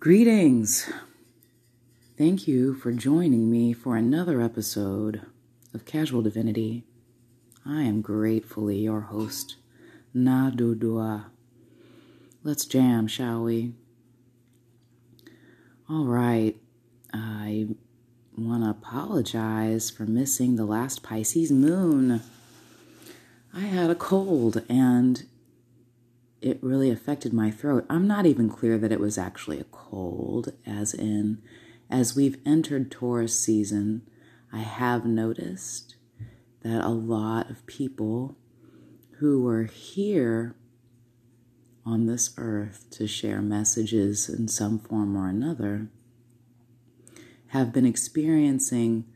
Greetings. Thank you for joining me for another episode of Casual Divinity. I am gratefully your host, Nadudua. Let's jam, shall we? All right. I want to apologize for missing the last Pisces moon. I had a cold and it really affected my throat. I'm not even clear that it was actually a cold, as in, as we've entered Taurus season, I have noticed that a lot of people who were here on this earth to share messages in some form or another have been experiencing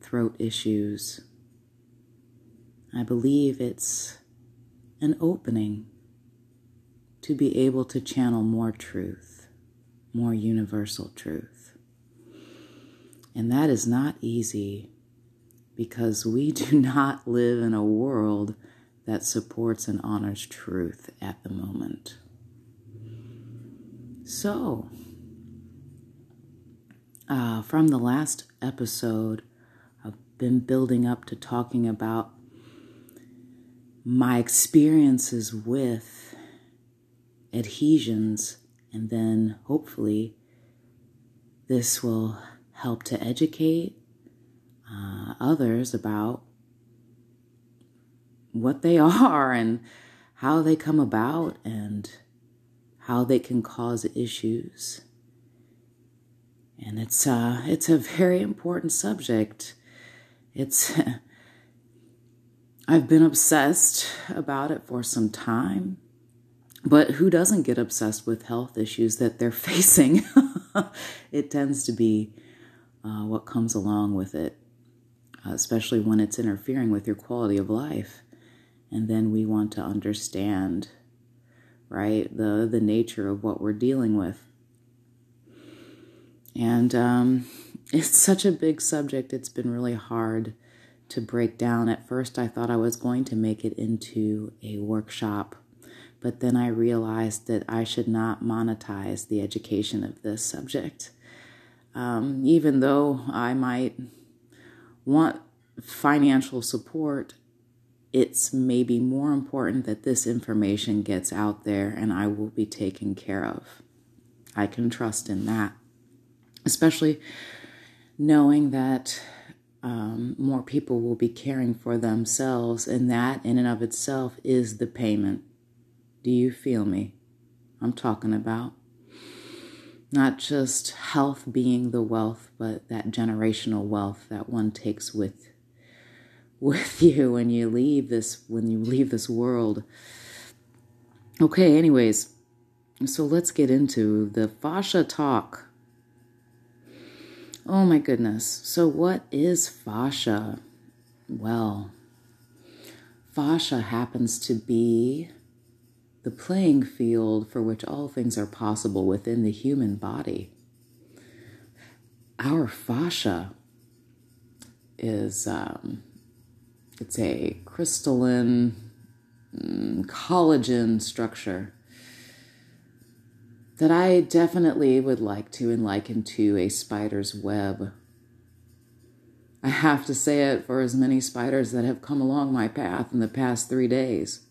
throat issues. I believe it's an opening to be able to channel more truth, more universal truth. And that is not easy because we do not live in a world that supports and honors truth at the moment. So, uh, from the last episode, I've been building up to talking about my experiences with adhesions, and then hopefully this will help to educate uh, others about what they are and how they come about and how they can cause issues. And it's uh, it's a very important subject. It's I've been obsessed about it for some time. But who doesn't get obsessed with health issues that they're facing? it tends to be uh, what comes along with it, especially when it's interfering with your quality of life. And then we want to understand, right, the, the nature of what we're dealing with. And um, it's such a big subject, it's been really hard to break down. At first, I thought I was going to make it into a workshop but then I realized that I should not monetize the education of this subject. Um, even though I might want financial support, it's maybe more important that this information gets out there and I will be taken care of. I can trust in that, especially knowing that um, more people will be caring for themselves, and that in and of itself is the payment do you feel me? I'm talking about. Not just health being the wealth, but that generational wealth that one takes with with you when you leave this when you leave this world. Okay, anyways, so let's get into the fascia talk. Oh my goodness. So what is fascia? Well, fascia happens to be the playing field for which all things are possible within the human body. Our fascia is um, it's a crystalline mm, collagen structure that I definitely would like to liken to a spider's web. I have to say it for as many spiders that have come along my path in the past three days.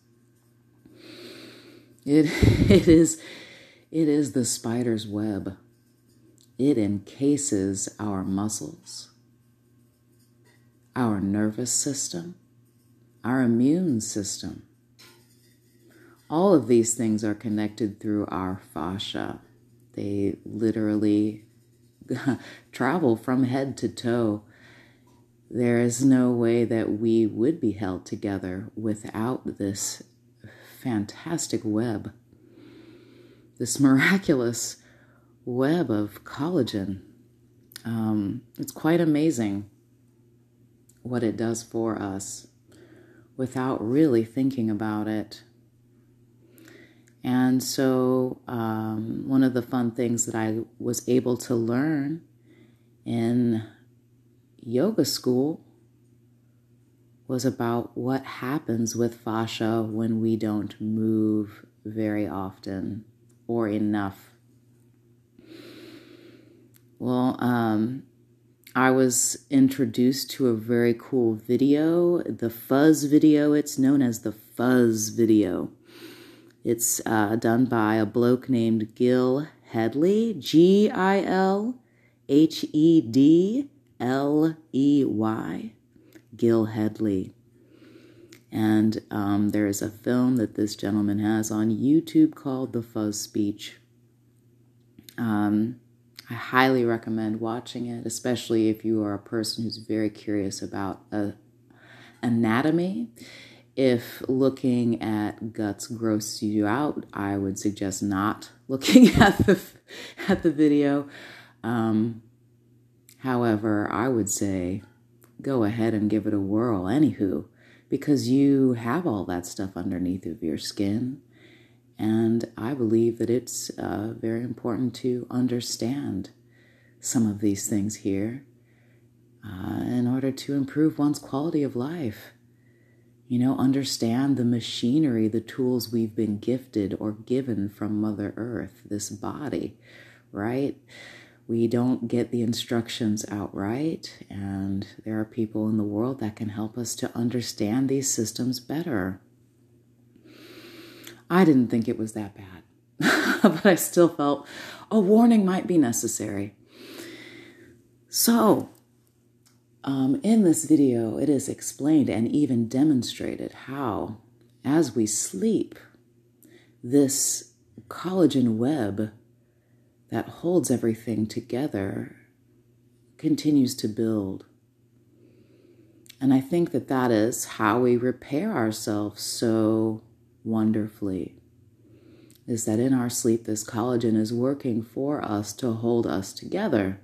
It it is it is the spider's web. It encases our muscles, our nervous system, our immune system. All of these things are connected through our fascia. They literally travel from head to toe. There is no way that we would be held together without this fantastic web, this miraculous web of collagen. Um, it's quite amazing what it does for us without really thinking about it. And so, um, one of the fun things that I was able to learn in yoga school was about what happens with fascia when we don't move very often or enough. Well, um, I was introduced to a very cool video, the Fuzz video. It's known as the Fuzz video. It's uh, done by a bloke named Gil Hedley, G I L H E D L E Y, Gil Hedley. And um, there is a film that this gentleman has on YouTube called The Fuzz Speech. Um, I highly recommend watching it, especially if you are a person who's very curious about uh, anatomy. If looking at guts grosses you out, I would suggest not looking at the at the video. Um, however, I would say go ahead and give it a whirl. Anywho, because you have all that stuff underneath of your skin. And I believe that it's uh, very important to understand some of these things here uh, in order to improve one's quality of life. You know, understand the machinery, the tools we've been gifted or given from Mother Earth, this body, right? We don't get the instructions outright, and there are people in the world that can help us to understand these systems better. I didn't think it was that bad, but I still felt a warning might be necessary. So, um, in this video, it is explained and even demonstrated how, as we sleep, this collagen web that holds everything together continues to build. And I think that that is how we repair ourselves so wonderfully. Is that in our sleep, this collagen is working for us to hold us together.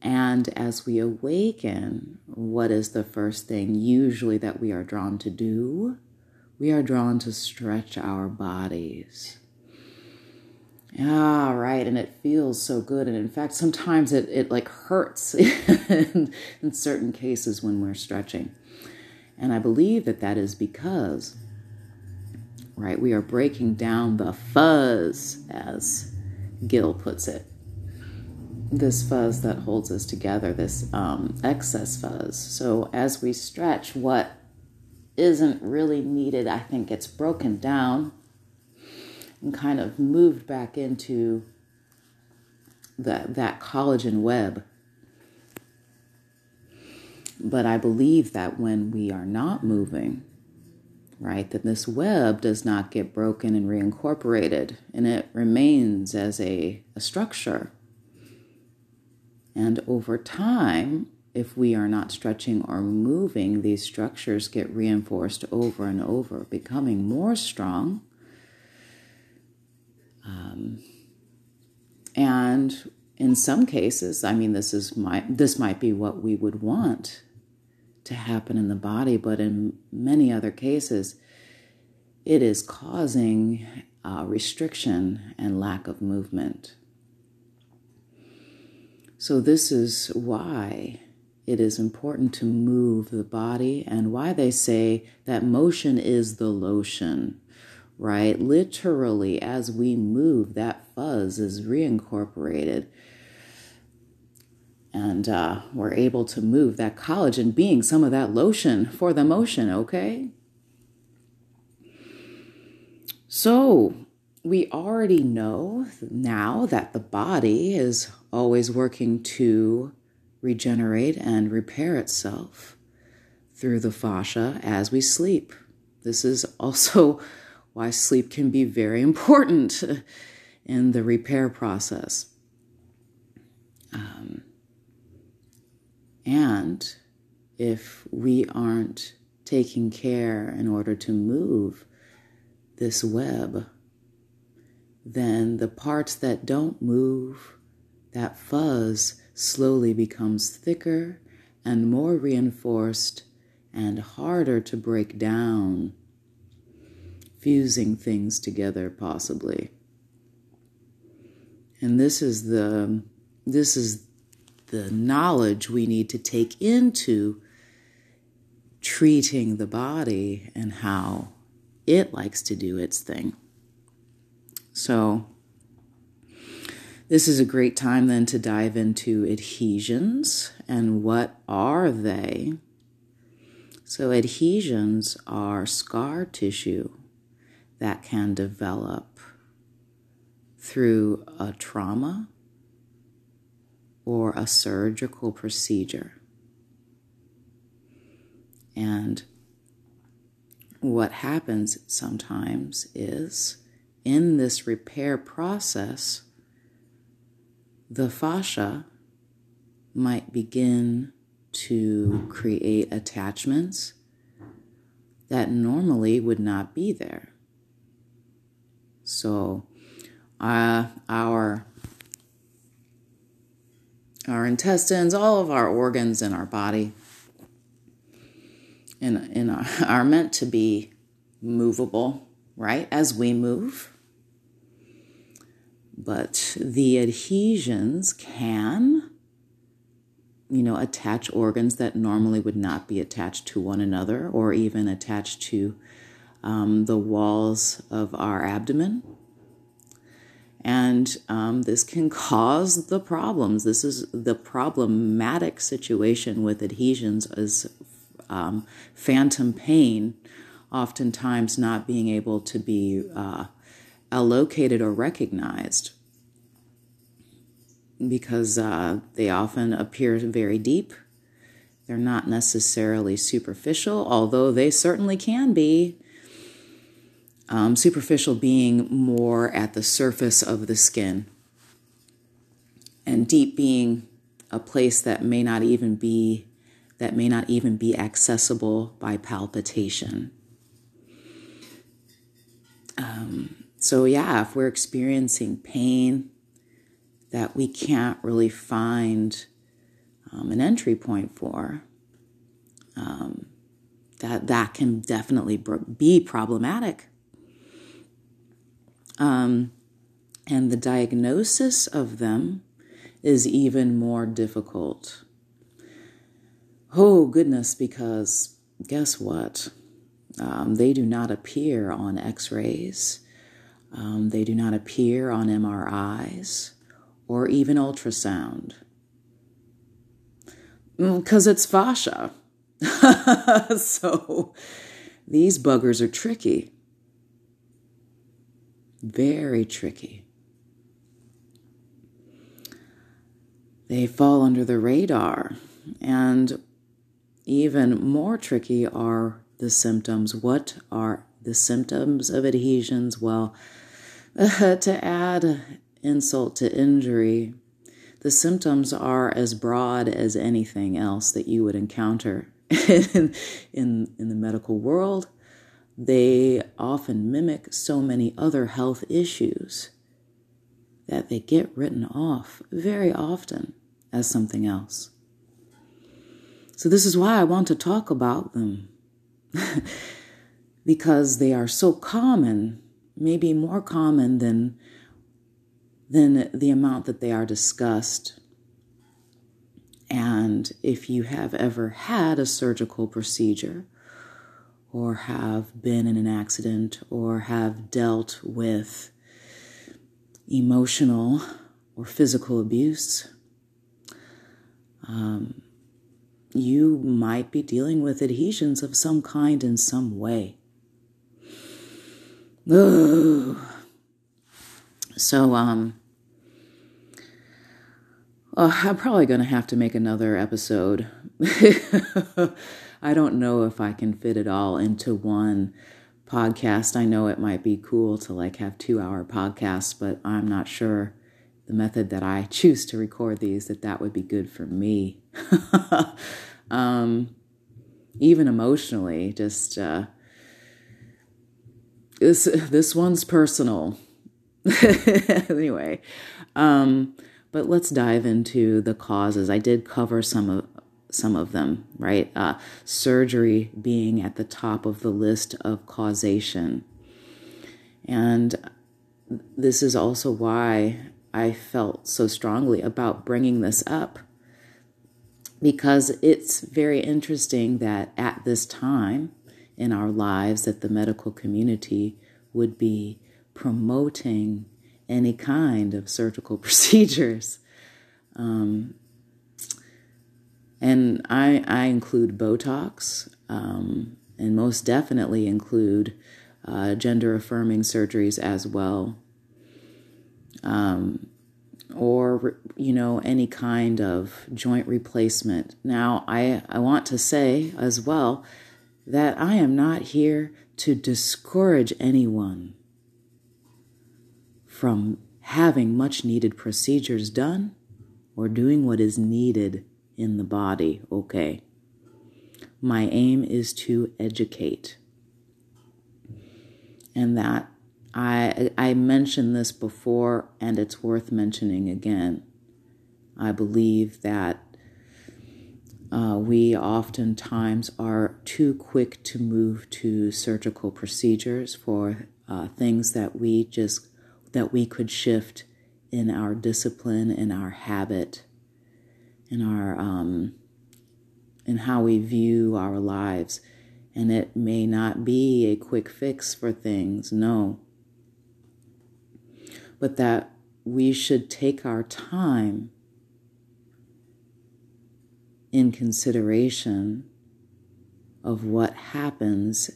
And as we awaken, what is the first thing usually that we are drawn to do? We are drawn to stretch our bodies. Ah, right. And it feels so good. And in fact, sometimes it, it like hurts in, in certain cases when we're stretching. And I believe that that is because, right, we are breaking down the fuzz, as Gil puts it. This fuzz that holds us together, this um, excess fuzz. So as we stretch, what isn't really needed, I think, gets broken down and kind of moved back into that that collagen web. But I believe that when we are not moving, right, that this web does not get broken and reincorporated, and it remains as a, a structure. And over time, if we are not stretching or moving, these structures get reinforced over and over, becoming more strong um, and in some cases, I mean, this is my this might be what we would want to happen in the body, but in many other cases, it is causing uh, restriction and lack of movement. So, this is why it is important to move the body and why they say that motion is the lotion right? Literally, as we move, that fuzz is reincorporated. And uh, we're able to move that collagen being some of that lotion for the motion, okay? So, we already know now that the body is always working to regenerate and repair itself through the fascia as we sleep. This is also why sleep can be very important in the repair process. Um, and if we aren't taking care in order to move this web, then the parts that don't move, that fuzz slowly becomes thicker and more reinforced and harder to break down fusing things together possibly. And this is the this is the knowledge we need to take into treating the body and how it likes to do its thing. So This is a great time then to dive into adhesions and what are they? So, adhesions are scar tissue that can develop through a trauma or a surgical procedure. And what happens sometimes is in this repair process, the fascia might begin to create attachments that normally would not be there. So, uh, our our intestines, all of our organs in our body, in, in our, are meant to be movable, right? As we move. But the adhesions can, you know, attach organs that normally would not be attached to one another or even attached to um, the walls of our abdomen. And um, this can cause the problems. This is the problematic situation with adhesions is um, phantom pain, oftentimes not being able to be uh, allocated or recognized because uh, they often appear very deep. They're not necessarily superficial, although they certainly can be. Um, superficial being more at the surface of the skin, and deep being a place that may not even be that may not even be accessible by palpitation. Um, so, yeah, if we're experiencing pain that we can't really find um, an entry point for, um, that that can definitely be problematic. Um, and the diagnosis of them is even more difficult. Oh, goodness, because guess what? Um, they do not appear on x rays, um, they do not appear on MRIs or even ultrasound. Because mm, it's fascia. so these buggers are tricky. Very tricky. They fall under the radar. And even more tricky are the symptoms. What are the symptoms of adhesions? Well, uh, to add insult to injury, the symptoms are as broad as anything else that you would encounter in, in, in the medical world. They often mimic so many other health issues that they get written off very often as something else. So, this is why I want to talk about them. because they are so common, maybe more common than, than the amount that they are discussed. And if you have ever had a surgical procedure, or have been in an accident, or have dealt with emotional or physical abuse, um, you might be dealing with adhesions of some kind in some way. Ugh. So, um, uh, I'm probably going to have to make another episode. I don't know if I can fit it all into one podcast. I know it might be cool to like have two hour podcasts, but I'm not sure the method that I choose to record these that that would be good for me. um, even emotionally, just uh, this this one's personal. anyway, um, but let's dive into the causes. I did cover some of some of them, right? Uh, surgery being at the top of the list of causation, and this is also why I felt so strongly about bringing this up because it's very interesting that at this time in our lives that the medical community would be promoting any kind of surgical procedures. Um, and I, I include Botox um, and most definitely include uh, gender affirming surgeries as well. Um, or, you know, any kind of joint replacement. Now, I, I want to say as well that I am not here to discourage anyone from having much needed procedures done or doing what is needed in the body, okay? My aim is to educate. And that I I mentioned this before and it's worth mentioning again. I believe that uh, we oftentimes are too quick to move to surgical procedures for uh, things that we just that we could shift in our discipline, in our habit, in our um, in how we view our lives. And it may not be a quick fix for things, no. But that we should take our time in consideration of what happens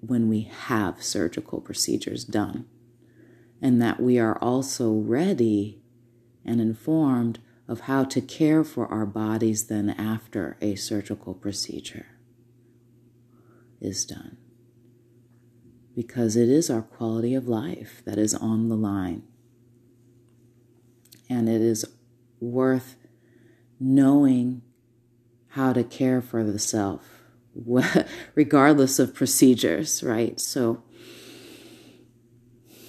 when we have surgical procedures done, and that we are also ready and informed of how to care for our bodies then after a surgical procedure is done. Because it is our quality of life that is on the line. And it is worth knowing how to care for the self, regardless of procedures, right? So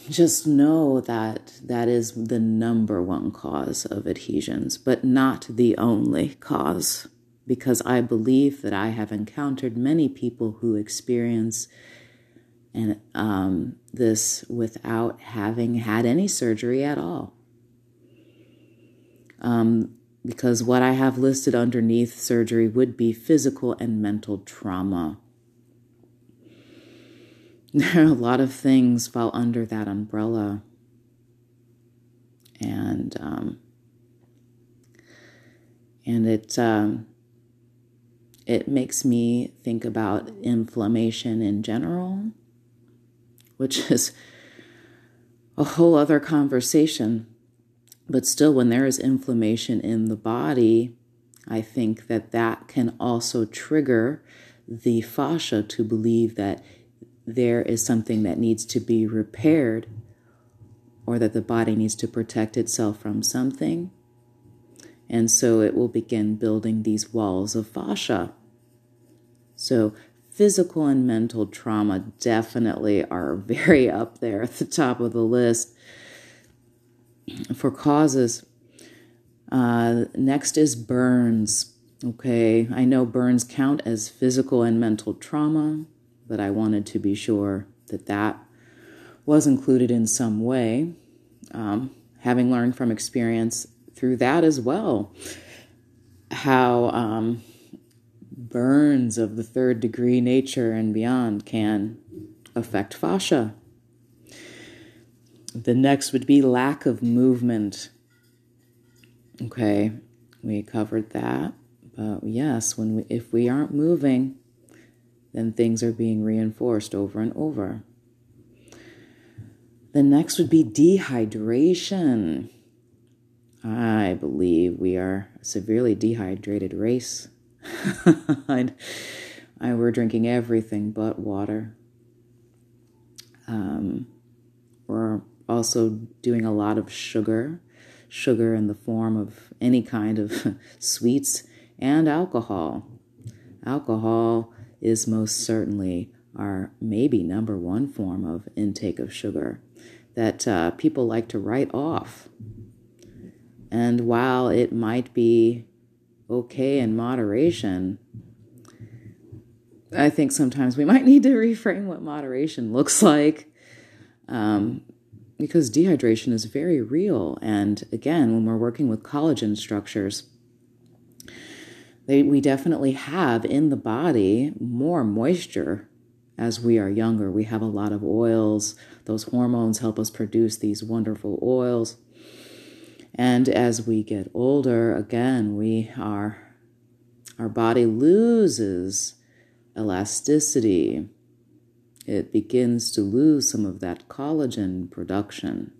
just know that that is the number one cause of adhesions, but not the only cause, because I believe that I have encountered many people who experience and um, this without having had any surgery at all. Um, because what I have listed underneath surgery would be physical and mental trauma. There are a lot of things fall under that umbrella. And um, and it um, it makes me think about inflammation in general, which is a whole other conversation. But still, when there is inflammation in the body, I think that that can also trigger the fascia to believe that there is something that needs to be repaired or that the body needs to protect itself from something. And so it will begin building these walls of fascia. So, physical and mental trauma definitely are very up there at the top of the list for causes. Uh, next is burns. Okay, I know burns count as physical and mental trauma, but I wanted to be sure that that was included in some way. Um, having learned from experience through that as well, how um, burns of the third degree nature and beyond can affect fascia the next would be lack of movement. Okay, we covered that. But yes, when we, if we aren't moving, then things are being reinforced over and over. The next would be dehydration. I believe we are a severely dehydrated race. I, we're drinking everything but water. Um, we're also doing a lot of sugar, sugar in the form of any kind of sweets and alcohol. Alcohol is most certainly our maybe number one form of intake of sugar that uh, people like to write off. And while it might be okay in moderation, I think sometimes we might need to reframe what moderation looks like. Um, because dehydration is very real. And again, when we're working with collagen structures, they, we definitely have in the body more moisture as we are younger. We have a lot of oils. Those hormones help us produce these wonderful oils. And as we get older, again, we are our body loses elasticity. It begins to lose some of that collagen production.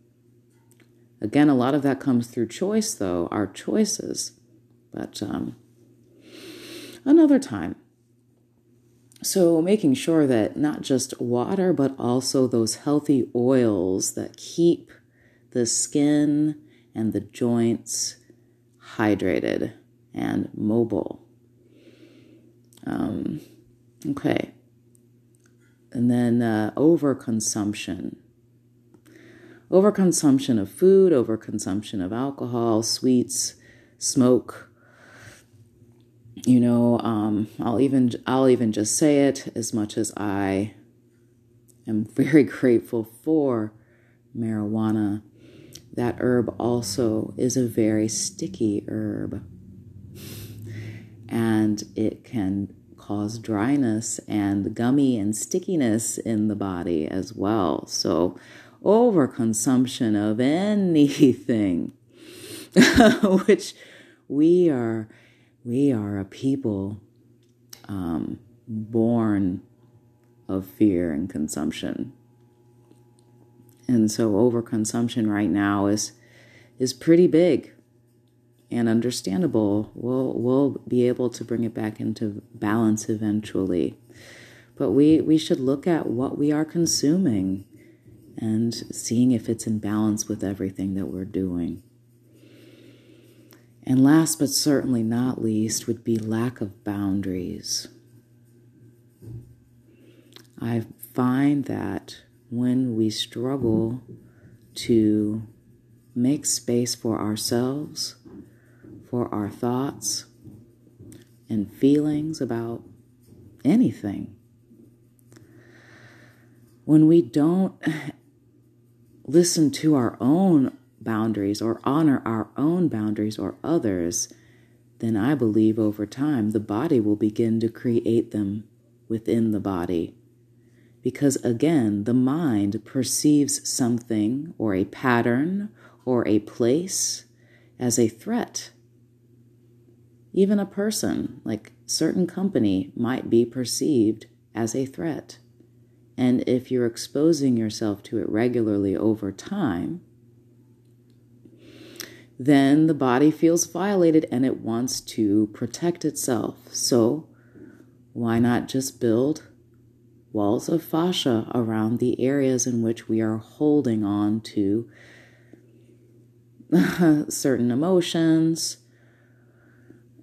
Again, a lot of that comes through choice, though, our choices. But um, another time. So, making sure that not just water, but also those healthy oils that keep the skin and the joints hydrated and mobile. Um, okay. And then uh, overconsumption. Overconsumption of food, overconsumption of alcohol, sweets, smoke. You know, um, I'll even I'll even just say it as much as I am very grateful for marijuana. That herb also is a very sticky herb and it can cause dryness and gummy and stickiness in the body as well. So, overconsumption of anything, which we are, we are a people um, born of fear and consumption. And so overconsumption right now is is pretty big and understandable. We'll we'll be able to bring it back into balance eventually. But we we should look at what we are consuming and seeing if it's in balance with everything that we're doing. And last but certainly not least would be lack of boundaries. I find that when we struggle to make space for ourselves, for our thoughts and feelings about anything. When we don't listen to our own boundaries or honor our own boundaries or others, then I believe over time the body will begin to create them within the body. Because again, the mind perceives something or a pattern or a place as a threat even a person, like certain company, might be perceived as a threat. And if you're exposing yourself to it regularly over time, then the body feels violated and it wants to protect itself. So, why not just build walls of fascia around the areas in which we are holding on to certain emotions,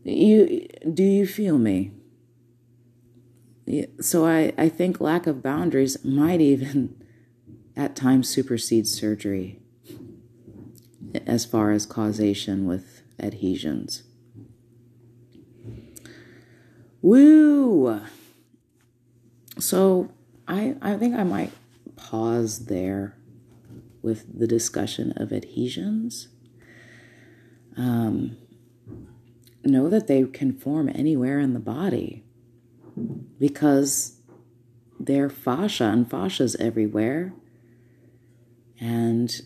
you do you feel me? So I, I think lack of boundaries might even at times supersede surgery as far as causation with adhesions. Woo! So I I think I might pause there with the discussion of adhesions. Um, know that they can form anywhere in the body because they're fascia and fascia's everywhere. And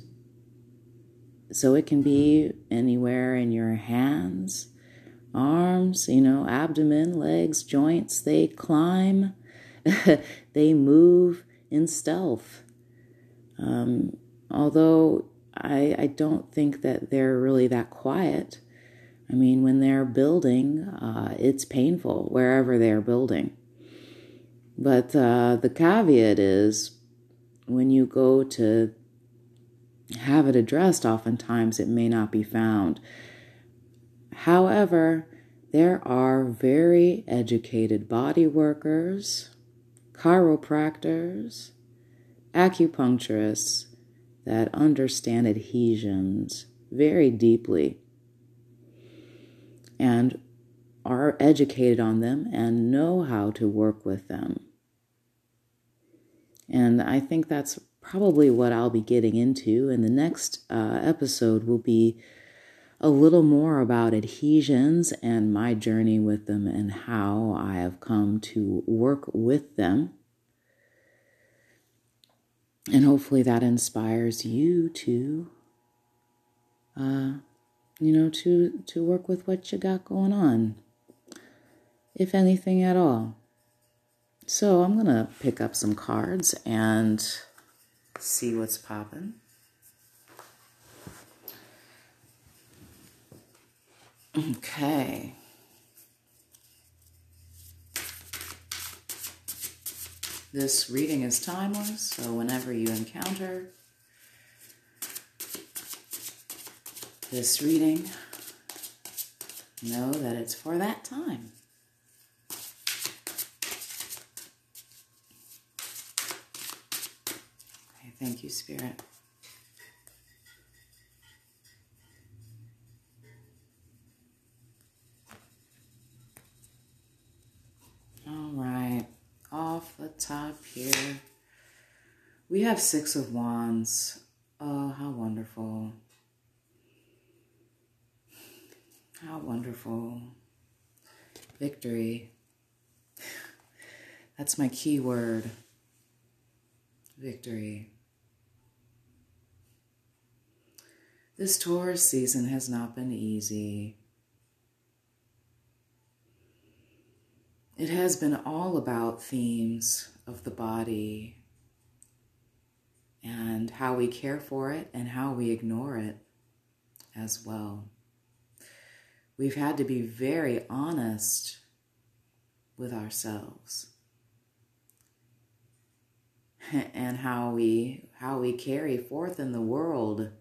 so it can be anywhere in your hands, arms, you know, abdomen, legs, joints. They climb, they move in stealth. Um, although I, I don't think that they're really that quiet. I mean, when they're building, uh, it's painful wherever they're building. But uh, the caveat is when you go to have it addressed, oftentimes it may not be found. However, there are very educated body workers, chiropractors, acupuncturists that understand adhesions very deeply and are educated on them and know how to work with them. And I think that's probably what I'll be getting into. And the next uh, episode will be a little more about adhesions and my journey with them and how I have come to work with them And hopefully that inspires you to, uh, you know, to, to work with what you got going on, if anything at all. So I'm to pick up some cards and see what's popping. Okay. This reading is timeless, so whenever you encounter this reading, know that it's for that time. Thank you, Spirit. All right, off the top here. We have Six of Wands. Oh, how wonderful. How wonderful. Victory. That's my key word. Victory. This Taurus season has not been easy. It has been all about themes of the body and how we care for it and how we ignore it as well. We've had to be very honest with ourselves and how we how we carry forth in the world.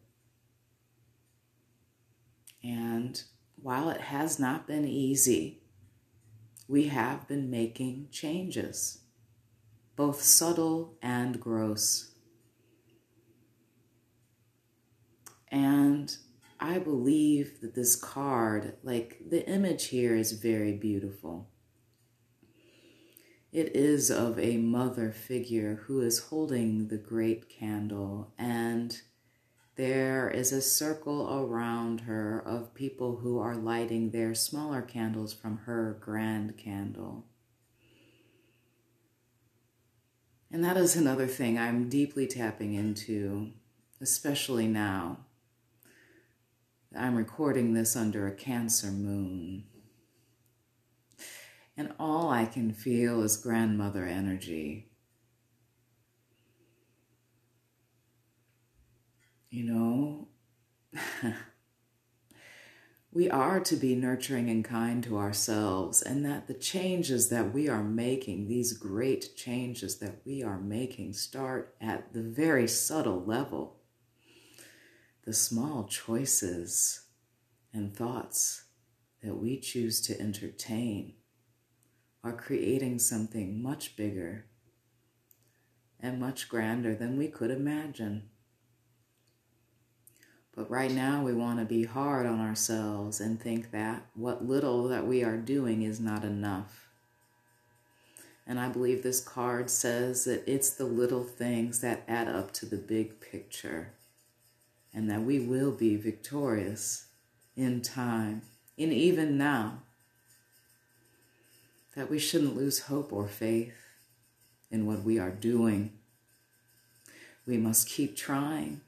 And while it has not been easy, we have been making changes, both subtle and gross. And I believe that this card, like the image here, is very beautiful. It is of a mother figure who is holding the great candle and there is a circle around her of people who are lighting their smaller candles from her grand candle. And that is another thing I'm deeply tapping into, especially now. I'm recording this under a Cancer moon. And all I can feel is grandmother energy. You know, we are to be nurturing and kind to ourselves, and that the changes that we are making, these great changes that we are making, start at the very subtle level. The small choices and thoughts that we choose to entertain are creating something much bigger and much grander than we could imagine. But right now, we want to be hard on ourselves and think that what little that we are doing is not enough. And I believe this card says that it's the little things that add up to the big picture and that we will be victorious in time, and even now. That we shouldn't lose hope or faith in what we are doing. We must keep trying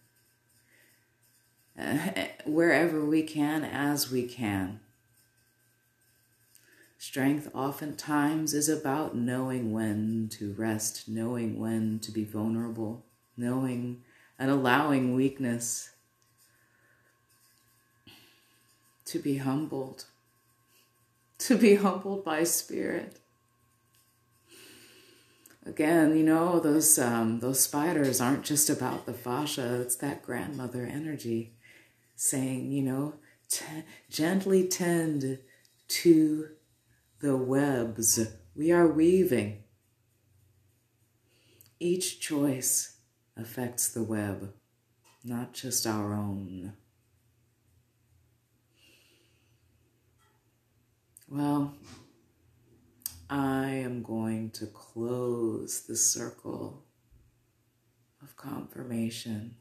wherever we can as we can. Strength oftentimes is about knowing when to rest, knowing when to be vulnerable, knowing and allowing weakness to be humbled, to be humbled by spirit. Again, you know those um, those spiders aren't just about the fascia; it's that grandmother energy saying, you know, t- gently tend to the webs we are weaving. Each choice affects the web, not just our own. Well, I am going to close the circle of confirmation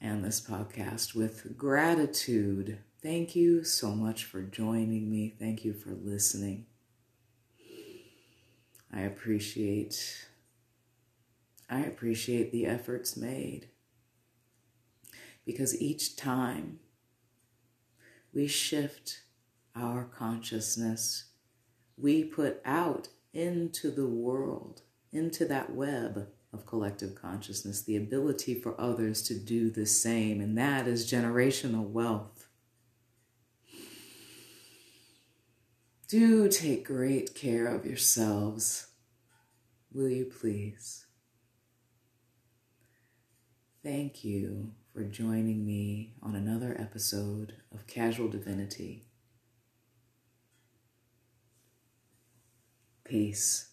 and this podcast with gratitude. Thank you so much for joining me. Thank you for listening. I appreciate I appreciate the efforts made because each time we shift our consciousness, we put out into the world, into that web of collective consciousness, the ability for others to do the same, and that is generational wealth. Do take great care of yourselves, will you please? Thank you for joining me on another episode of Casual Divinity. Peace.